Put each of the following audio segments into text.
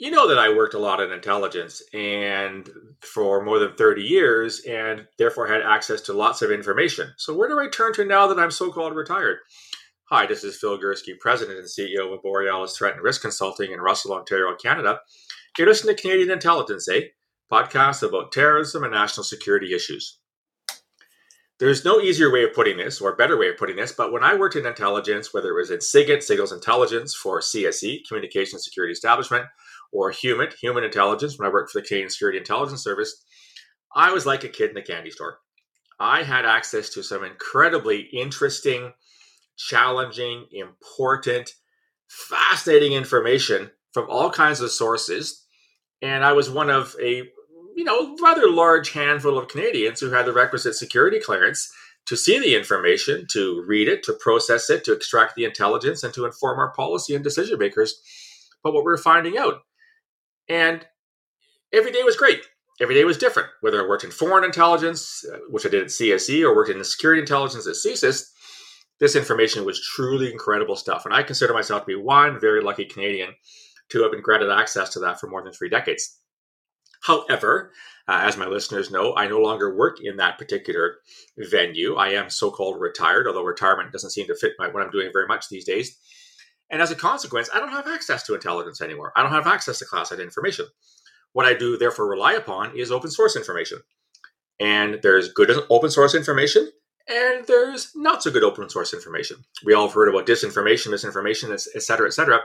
you know that I worked a lot in intelligence and for more than 30 years and therefore had access to lots of information. So where do I turn to now that I'm so-called retired? Hi, this is Phil Gurski, President and CEO of Borealis Threat and Risk Consulting in Russell, Ontario, Canada. You're listening to Canadian Intelligence, eh? Podcast about terrorism and national security issues. There's no easier way of putting this or better way of putting this, but when I worked in intelligence, whether it was in SIGINT, Signals Intelligence for CSE, Communication Security Establishment, or HUMINT, Human Intelligence, when I worked for the Canadian Security Intelligence Service, I was like a kid in a candy store. I had access to some incredibly interesting, challenging, important, fascinating information from all kinds of sources. And I was one of a you know rather large handful of Canadians who had the requisite security clearance to see the information, to read it, to process it, to extract the intelligence, and to inform our policy and decision makers but what we're finding out. And every day was great. Every day was different. Whether I worked in foreign intelligence, uh, which I did at CSE, or worked in security intelligence at CSIS, this information was truly incredible stuff. And I consider myself to be one very lucky Canadian to have been granted access to that for more than three decades. However, uh, as my listeners know, I no longer work in that particular venue. I am so called retired, although retirement doesn't seem to fit my, what I'm doing very much these days. And as a consequence, I don't have access to intelligence anymore. I don't have access to classified information. What I do, therefore, rely upon is open source information. And there's good open source information, and there's not so good open source information. We all have heard about disinformation, misinformation, et cetera, et cetera.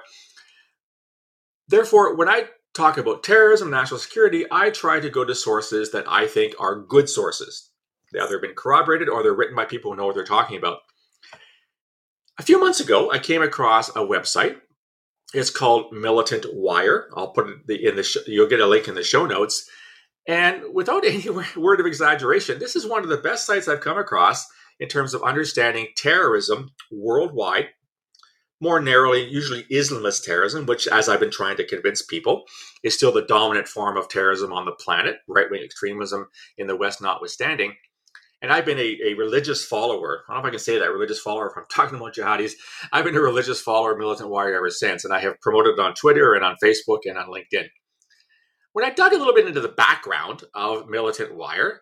Therefore, when I talk about terrorism, national security, I try to go to sources that I think are good sources. They either have been corroborated or they're written by people who know what they're talking about. A few months ago, I came across a website. It's called Militant Wire. I'll put it in the sh- you'll get a link in the show notes. And without any word of exaggeration, this is one of the best sites I've come across in terms of understanding terrorism worldwide. More narrowly, usually Islamist terrorism, which, as I've been trying to convince people, is still the dominant form of terrorism on the planet, right wing extremism in the West notwithstanding and I've been a, a, religious follower. I don't know if I can say that religious follower if I'm talking about jihadis. I've been a religious follower Militant Wire ever since, and I have promoted it on Twitter and on Facebook and on LinkedIn. When I dug a little bit into the background of Militant Wire,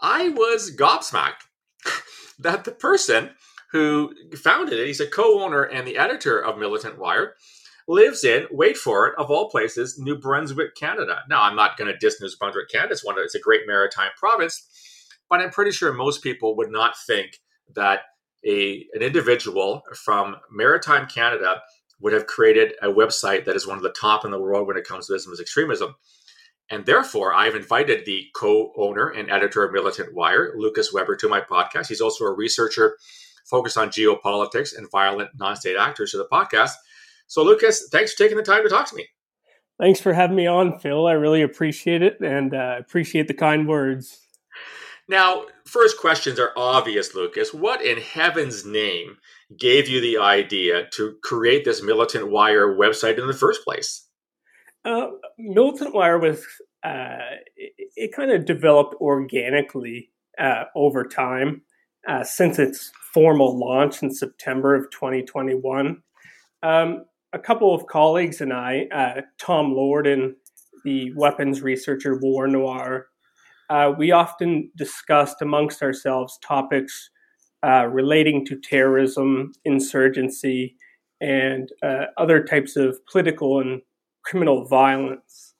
I was gobsmacked that the person who founded it, he's a co-owner and the editor of Militant Wire, lives in, wait for it, of all places, New Brunswick, Canada. Now, I'm not going to diss New Brunswick, Canada. It's one of, it's a great maritime province but I'm pretty sure most people would not think that a an individual from maritime Canada would have created a website that is one of the top in the world when it comes to Islamist extremism. And therefore, I've invited the co-owner and editor of Militant Wire, Lucas Webber, to my podcast. He's also a researcher focused on geopolitics and violent non-state actors to the podcast. So, Lucas, thanks for taking the time to talk to me. Thanks for having me on, Phil. I really appreciate it and uh, appreciate the kind words. Now, first questions are obvious, Lucas. What in heaven's name gave you the idea to create this Militant Wire website in the first place? Uh, Militant Wire was, uh, it, it, kind of developed organically uh, over time uh, since its formal launch in September of 2021. Um, a couple of colleagues and I, uh, Tom and the weapons researcher War Noir, uh, we often discussed amongst ourselves topics uh, relating to terrorism, insurgency, and uh, other types of political and criminal violence.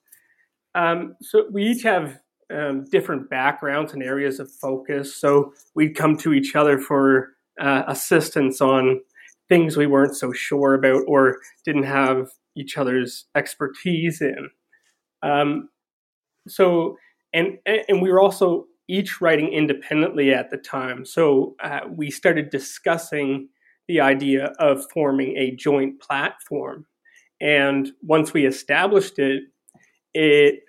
Um, so we each have um, different backgrounds and areas of focus. So we'd come to each other for uh, assistance on things we weren't so sure about or didn't have each other's expertise in. Um, so and and we were also each writing independently at the time. So uh, we started discussing the idea of forming a joint platform. And once we established it, it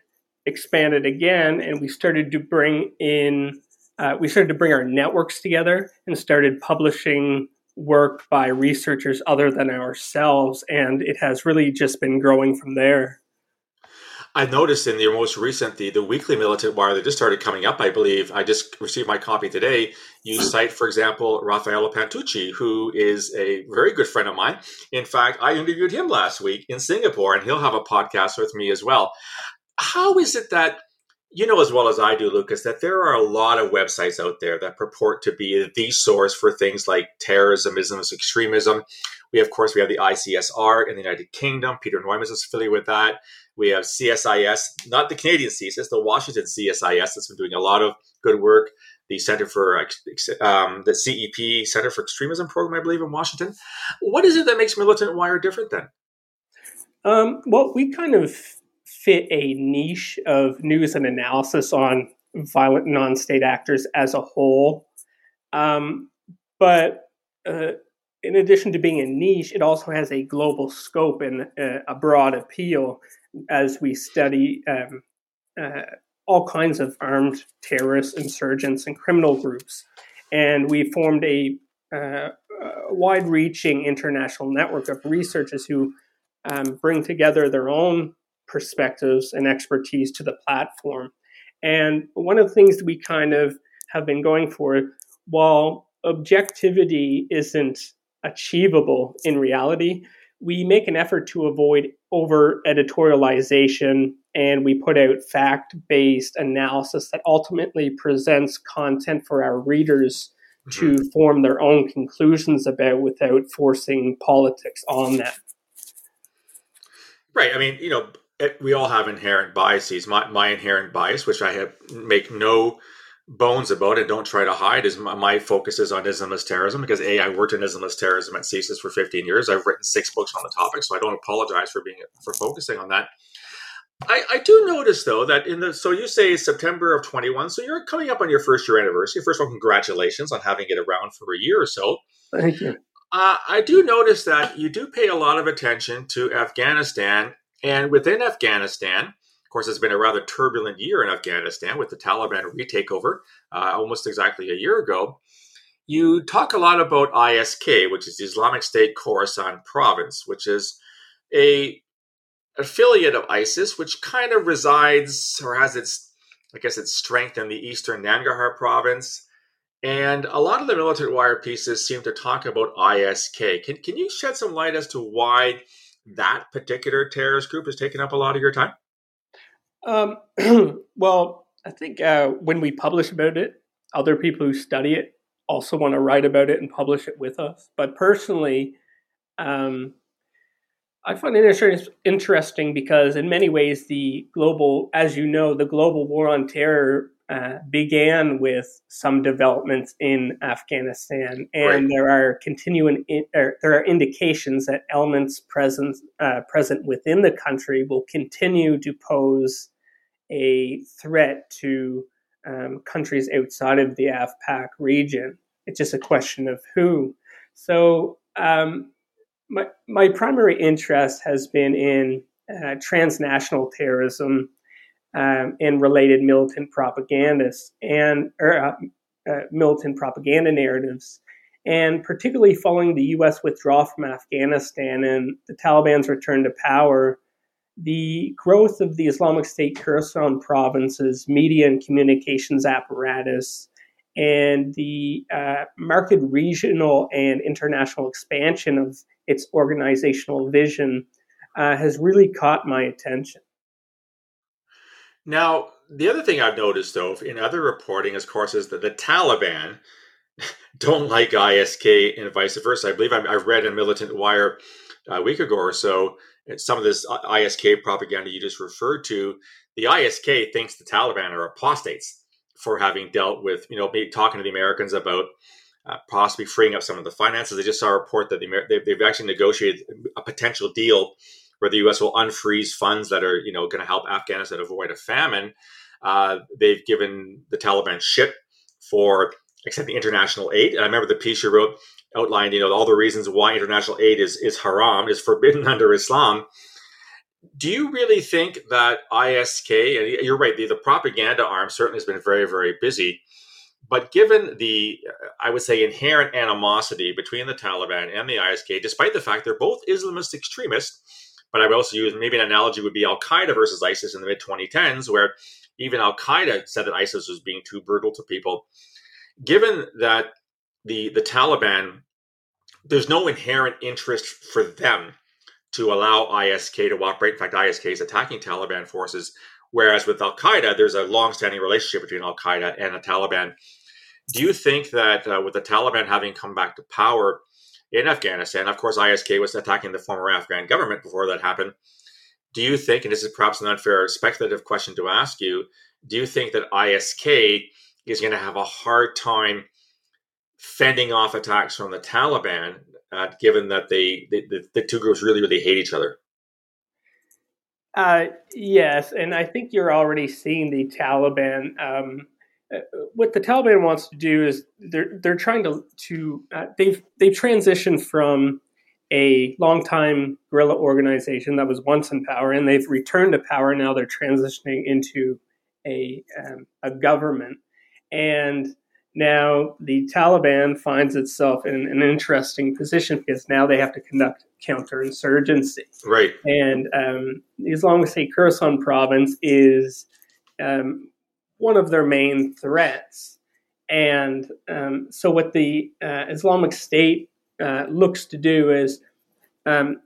expanded again, and we started to bring in. Uh, we started to bring our networks together and started publishing work by researchers other than ourselves, and it has really just been growing from there. I noticed in the most recent, the, the weekly militant wire that just started coming up, I believe, I just received my copy today. You hmm. cite, for example, Raffaello Pantucci, who is a very good friend of mine. In fact, I interviewed him last week in Singapore, and he'll have a podcast with me as well. How is it that you know as well as I do, Lucas, that there are a lot of websites out there that purport to be the source for things like terrorism, Islamist extremism. We, of course, we have the ICSR in the United Kingdom. Peter Neumann is affiliated with that. We have CSIS, not the Canadian CSIS, the Washington CSIS that's been doing a lot of good work. The Center for um, the CEP, Center for Extremism Program, I believe, in Washington. What is it that makes Militant Wire different then? Um, well, we kind of fit a niche of news and analysis on violent non-state actors as a whole. Um, but uh, in addition to being a niche, it also has a global scope and uh, a broad appeal as we study um, uh, all kinds of armed terrorists, insurgents, and criminal groups. And we formed a, uh, a wide-reaching international network of researchers who um, bring together their own perspectives and expertise to the platform. And one of the things we kind of have been going for, while objectivity isn't achievable in reality, we make an effort to avoid over editorialization and we put out fact based analysis that ultimately presents content for our readers mm-hmm. to form their own conclusions about without forcing politics on them. Right. I mean, you know, we all have inherent biases. My, my inherent bias, which I have make no bones about it, don't try to hide, is my, my focus is on Islamist terrorism because a I worked in Islamist terrorism at CSIS for 15 years. I've written six books on the topic, so I don't apologize for being for focusing on that. I, I do notice though that in the so you say September of 21, so you're coming up on your first year anniversary. First of all, congratulations on having it around for a year or so. Thank you. Uh, I do notice that you do pay a lot of attention to Afghanistan and within Afghanistan, course, it's been a rather turbulent year in Afghanistan with the Taliban retakeover uh, almost exactly a year ago. You talk a lot about ISK, which is the Islamic State Khorasan province, which is a affiliate of ISIS, which kind of resides or has its, I guess, its strength in the eastern Nangarhar province. And a lot of the militant wire pieces seem to talk about ISK. Can, can you shed some light as to why that particular terrorist group has taken up a lot of your time? Um, well, I think uh, when we publish about it, other people who study it also want to write about it and publish it with us. But personally, um, I find it interesting because, in many ways, the global, as you know, the global war on terror uh, began with some developments in Afghanistan, and right. there are continuing in, er, there are indications that elements present uh, present within the country will continue to pose a threat to um, countries outside of the AfPak region. It's just a question of who. So um, my my primary interest has been in uh, transnational terrorism um, and related militant propagandists and er, uh, uh, militant propaganda narratives, and particularly following the U.S. withdrawal from Afghanistan and the Taliban's return to power, the growth of the Islamic State Khorasan province's media and communications apparatus, and the uh, marked regional and international expansion of its organizational vision uh, has really caught my attention. Now, the other thing I've noticed, though, in other reporting, of course, is that the Taliban don't like ISK and vice versa. I believe I've read in Militant Wire a week ago or so some of this ISK propaganda you just referred to. The ISK thinks the Taliban are apostates for having dealt with, you know, maybe talking to the Americans about uh, possibly freeing up some of the finances. They just saw a report that the, they've actually negotiated a potential deal where the U.S. will unfreeze funds that are you know going to help Afghanistan avoid a famine. Uh, they've given the Taliban shit for accepting international aid. And I remember the piece you wrote outlined, you know, all the reasons why international aid is is haram, is forbidden under Islam. Do you really think that ISK, and you're right, the, the propaganda arm certainly has been very, very busy. But given the, I would say, inherent animosity between the Taliban and the ISK, despite the fact they're both Islamist extremists, But I would also use maybe an analogy would be Al Qaeda versus ISIS in the mid 2010s, where even Al Qaeda said that ISIS was being too brutal to people. Given that the the Taliban, there's no inherent interest for them to allow ISK to operate. In fact, ISK is attacking Taliban forces, whereas with Al Qaeda, there's a long-standing relationship between Al Qaeda and the Taliban. Do you think that uh, with the Taliban having come back to power in Afghanistan, of course, ISK was attacking the former Afghan government before that happened. Do you think, and this is perhaps an unfair speculative question to ask you, do you think that ISK is going to have a hard time fending off attacks from the Taliban, uh, given that they, they the, the, two groups really, really hate each other? Uh, yes, and I think you're already seeing the Taliban. Um, uh, what the Taliban wants to do is they're they're trying to to uh, they've they've transitioned from a longtime guerrilla organization that was once in power, and they've returned to power. Now they're transitioning into a um, a government, and now the Taliban finds itself in an interesting position because now they have to conduct counterinsurgency. Right. And um, the Islamic State Khorasan province is um, one of their main threats. And um, so, what the uh, Islamic State uh, looks to do is um,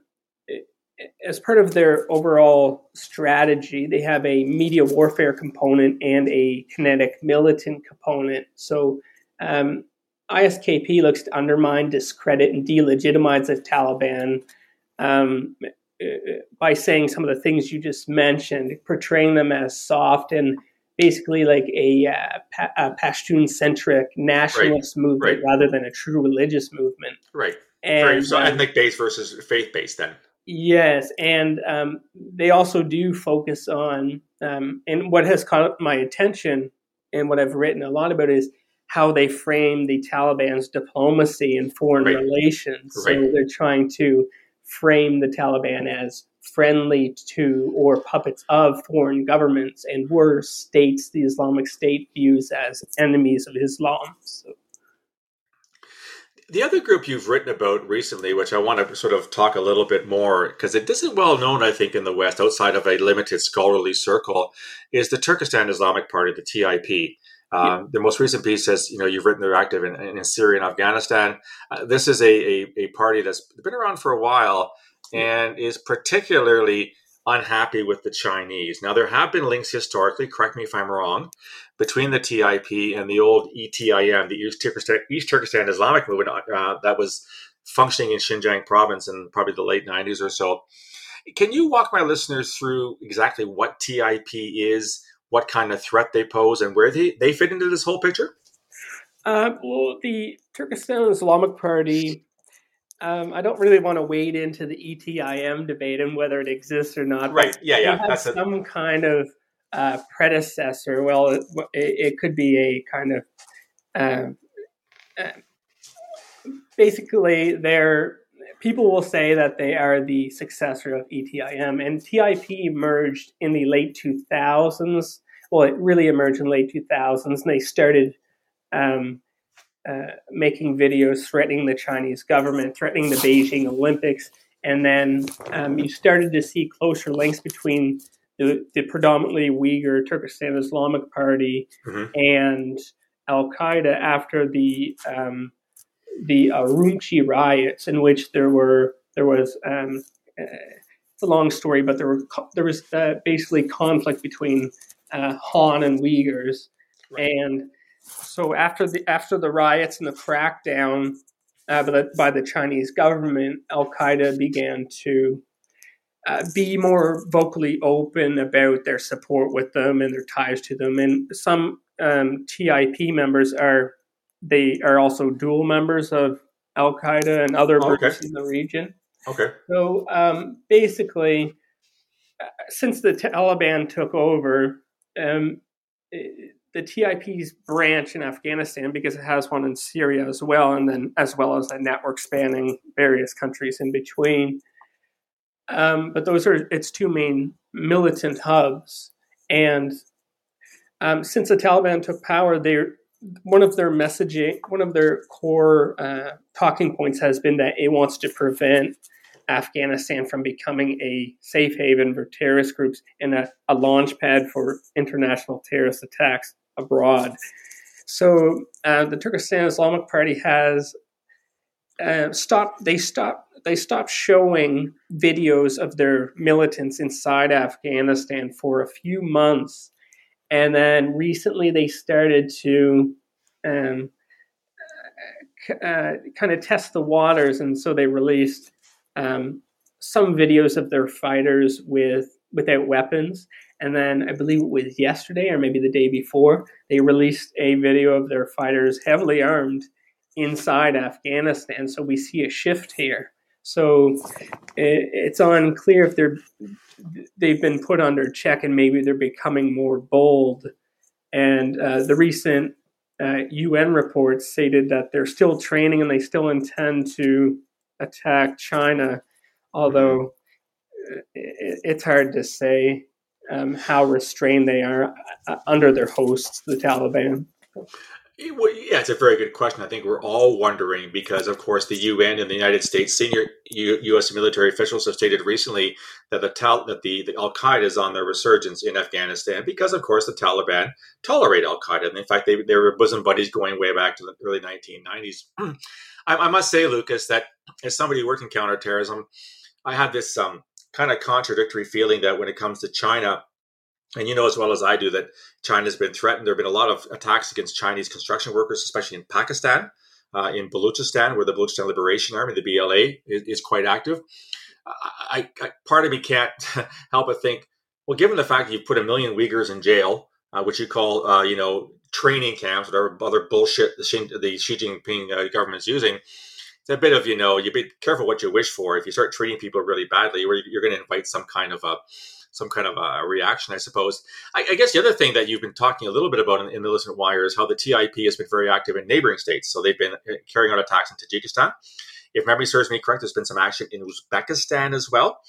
as part of their overall strategy, they have a media warfare component and a kinetic militant component. So, um, ISKP looks to undermine, discredit, and delegitimize the Taliban um, by saying some of the things you just mentioned, portraying them as soft and basically like a, uh, pa- a Pashtun centric nationalist right. movement right. rather than a true religious movement. Right. And, so um, ethnic based versus faith based then. Yes, and um, they also do focus on, um, and what has caught my attention and what I've written a lot about is how they frame the Taliban's diplomacy and foreign right. relations. Right. So they're trying to frame the Taliban as friendly to or puppets of foreign governments, and worse, states the Islamic State views as enemies of Islam. So the other group you've written about recently, which I want to sort of talk a little bit more, because it isn't well known, I think, in the West outside of a limited scholarly circle, is the Turkestan Islamic Party, the TIP. Um, yeah. The most recent piece says, you know, you've written they're active in, in Syria and Afghanistan. Uh, this is a, a, a, party that's been around for a while and is particularly unhappy with the Chinese. Now, there have been links historically, correct me if I'm wrong, between the TIP and the old ETIM, the East Turkestan, East Turkestan Islamic movement uh, that was functioning in Xinjiang province in probably the late 90s or so. Can you walk my listeners through exactly what TIP is, what kind of threat they pose, and where they, they fit into this whole picture? Uh, well, the Turkestan Islamic Party um, I don't really want to wade into the ETIM debate and whether it exists or not. Right. Yeah. Yeah. That's some a... kind of uh, predecessor. Well, it, it, could be a kind of uh, uh, basically they're people will say that they are the successor of ETIM, and TIP emerged in the late 2000s. Well, it really emerged in late 2000s, and they started. Um, uh, making videos threatening the Chinese government, threatening the Beijing Olympics, and then um, you started to see closer links between the, the predominantly Uyghur Turkestan Islamic Party mm-hmm. and Al Qaeda after the um, the Urumqi riots, in which there were there was um, uh, it's a long story, but there were there was uh, basically conflict between uh, Han and Uyghurs, right. and so after the after the riots and the crackdown uh, by, the, by, the, Chinese government, Al Qaeda began to uh, be more vocally open about their support with them and their ties to them. And some um, TIP members are they are also dual members of Al Qaeda and other groups okay. in the region. Okay. So um, basically, uh, since the Taliban took over, um, the TIP's branch in Afghanistan because it has one in Syria as well, and then as well as a network spanning various countries in between. Um, but those are its two main militant hubs. And um, since the Taliban took power, they one of their messaging, one of their core uh, talking points has been that it wants to prevent Afghanistan from becoming a safe haven for terrorist groups and a, a launch pad for international terrorist attacks abroad. So uh, the Turkestan Islamic Party has uh, stopped. They stopped. They stopped showing videos of their militants inside Afghanistan for a few months, and then recently they started to um, uh, kind of test the waters, and so they released um, some videos of their fighters with without weapons. And then I believe it was yesterday or maybe the day before, they released a video of their fighters heavily armed inside Afghanistan. So we see a shift here. So it, it's unclear if they're they've been put under check and maybe they're becoming more bold. And uh, the recent uh, UN reports stated that they're still training and they still intend to attack China, although uh, it, it's hard to say um, how restrained they are uh, under their hosts, the Taliban. Yeah, it's a very good question. I think we're all wondering because, of course, the UN and the United States senior U- U.S. military officials have stated recently that the Tal- that the, the Al Qaeda is on their resurgence in Afghanistan because, of course, the Taliban tolerate Al Qaeda, and in fact, they they were bosom buddies going way back to the early 1990s. I, I must say, Lucas, that as somebody who worked in counterterrorism, I had this um, kind of contradictory feeling that when it comes to China and you know as well as I do that China's been threatened. There have been a lot of attacks against Chinese construction workers, especially in Pakistan, uh, in Balochistan, where the Balochistan Liberation Army, the BLA, is, is quite active. I, I, part of me can't help but think, well, given the fact that you've put a million Uyghurs in jail, uh, which you call, uh, you know, training camps, whatever other bullshit the Xi, the Xi Jinping uh, government is using, it's a bit of, you know, you be careful what you wish for. If you start treating people really badly, you're, going to invite some kind of a some kind of a reaction, I suppose. I, I, guess the other thing that you've been talking a little bit about in, in Militant Wire is how the TIP has been very active in neighboring states. So they've been uh, carrying out attacks in Tajikistan. If memory serves me correct, there's been some action in Uzbekistan as well.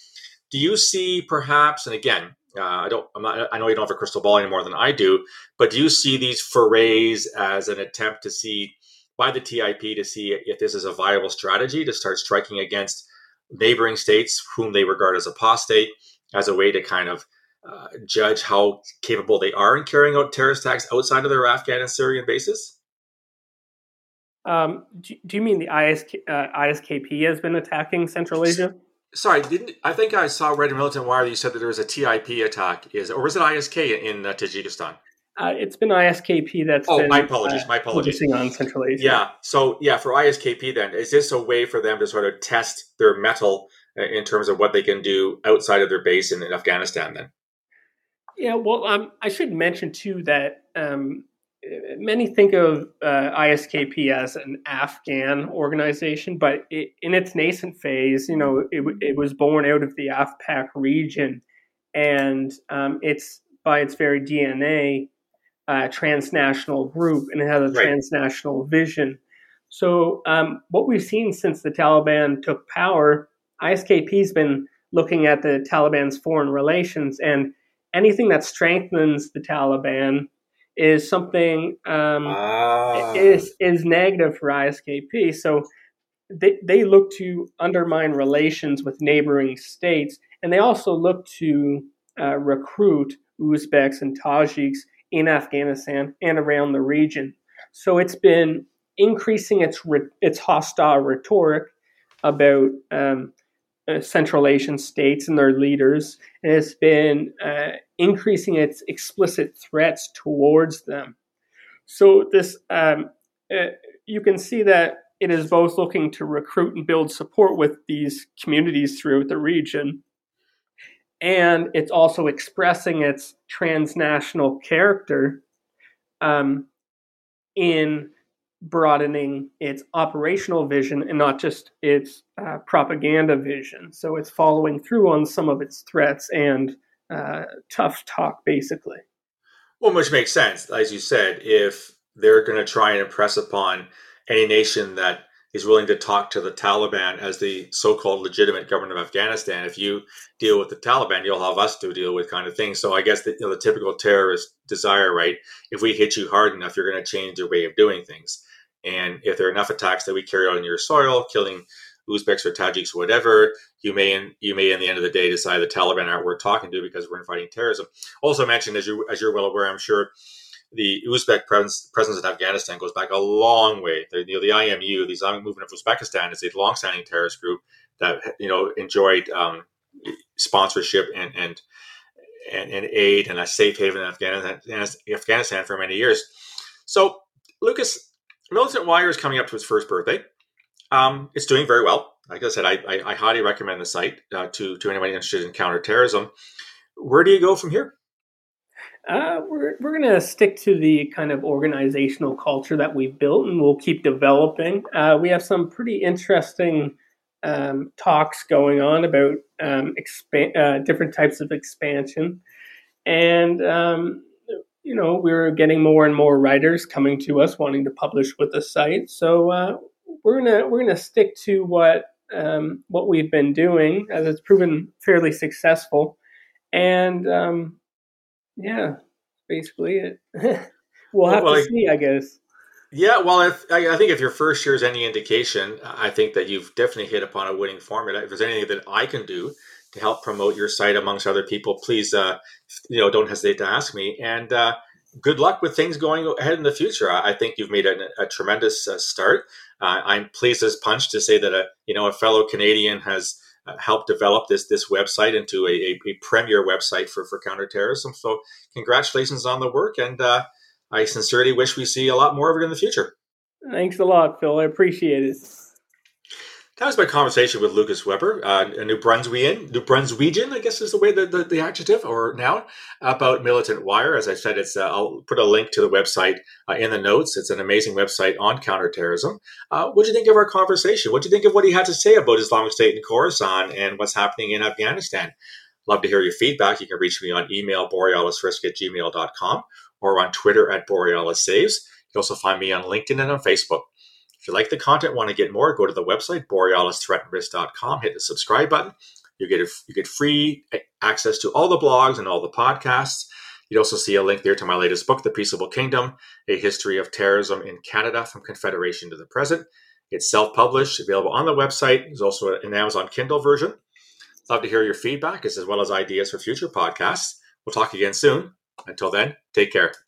Do you see perhaps, and again, uh, I don't, I'm not, I know you don't have a crystal ball any more than I do, but do you see these forays as an attempt to see by the TIP to see if this is a viable strategy to start striking against neighboring states whom they regard as apostate as a way to kind of uh, judge how capable they are in carrying out terrorist attacks outside of their Afghan and Syrian bases? Um, do, do, you mean the ISK, uh, ISKP has been attacking Central Asia? Sorry, didn't I think I saw read Militant Wire that you said that there was a TIP attack? Is or was it ISK in, in uh, Tajikistan? Uh, it's been ISKP that's. Oh, been, my apologies. my apologies. Focusing on Central Asia. Yeah. So yeah, for ISKP, then is this a way for them to sort of test their mettle in terms of what they can do outside of their base in, in Afghanistan then? Yeah, well, um, I should mention too that um, many think of uh, ISKP as an Afghan organization, but it, in its nascent phase, you know, it, it, was born out of the AfPak region, and um, it's by its very DNA a transnational group, and it has a right. transnational vision. So, um, what we've seen since the Taliban took power ISKP's been looking at the Taliban's foreign relations, and anything that strengthens the Taliban is something um, ah. is is negative for ISKP. So they they look to undermine relations with neighboring states, and they also look to uh, recruit Uzbeks and Tajiks in Afghanistan and around the region. So it's been increasing its re- its hostile rhetoric about um, uh, Central Asian states and their leaders and it's been uh, increasing its explicit threats towards them. So this, um, uh, you can see that it is both looking to recruit and build support with these communities throughout the region, and it's also expressing its transnational character um, in broadening its operational vision and not just its uh, propaganda vision. So it's following through on some of its threats and uh, tough talk, basically. Well, which makes sense. As you said, if they're going to try and impress upon any nation that is willing to talk to the Taliban as the so-called legitimate government of Afghanistan. If you deal with the Taliban, you'll have us to deal with kind of thing. So I guess the, you know, the typical terrorist desire, right? If we hit you hard enough, you're going to change your way of doing things. And if there are enough attacks that we carry out on your soil, killing Uzbeks or Tajiks, whatever, you may in you may in the end of the day decide the Taliban aren't worth talking to because we're fighting terrorism. Also mentioned, as you as you're well aware, I'm sure, the Uzbek presence, presence in Afghanistan goes back a long way. The, you know, the IMU, the Islamic Movement of Uzbekistan, is a long-standing terrorist group that you know enjoyed um, sponsorship and and and, and aid and a safe haven in Afghanistan, Afghanistan for many years. So, Lucas, Militant Wire is coming up to its first birthday. Um, it's doing very well. Like I said, I, I, I highly recommend the site uh, to, to anyone interested in counterterrorism. Where do you go from here? Uh, we're we're going to stick to the kind of organizational culture that we've built, and we'll keep developing. Uh, we have some pretty interesting um, talks going on about um, uh, different types of expansion, and um, you know we're getting more and more writers coming to us wanting to publish with the site. So uh, we're gonna we're gonna stick to what um, what we've been doing as it's proven fairly successful, and um, yeah, basically it. we'll have well, to see, I guess. Yeah, well, if, I, I, think if your first year is any indication, I think that you've definitely hit upon a winning formula. If there's anything that I can do to help promote your site amongst other people, please, uh, you know, don't hesitate to ask me. And uh, good luck with things going ahead in the future. I, I think you've made a, a tremendous uh, start. Uh, I'm pleased as punch to say that a you know a fellow Canadian has uh, helped develop this this website into a, a, a, premier website for for counterterrorism. So congratulations on the work, and uh, I sincerely wish we see a lot more of it in the future. Thanks a lot, Phil. I appreciate it. That was my conversation with Lucas Webber, uh, a New Brunswickian, New Brunswickian, I guess is the way the, the, the, adjective or noun about Militant Wire. As I said, it's uh, I'll put a link to the website uh, in the notes. It's an amazing website on counterterrorism. Uh, what do you think of our conversation? What do you think of what he had to say about Islamic State in Khorasan and what's happening in Afghanistan? Love to hear your feedback. You can reach me on email, borealisrisk at gmail.com or on Twitter at Borealis Saves. You can also find me on LinkedIn and on Facebook. You like the content, want to get more, go to the website borealisthreatandrisk.com. Hit the subscribe button. You get a, you get free access to all the blogs and all the podcasts. You'd also see a link there to my latest book, The Peaceable Kingdom: A History of Terrorism in Canada from Confederation to the Present. It's self-published, available on the website. There's also an Amazon Kindle version. Love to hear your feedback as well as ideas for future podcasts. We'll talk again soon. Until then, take care.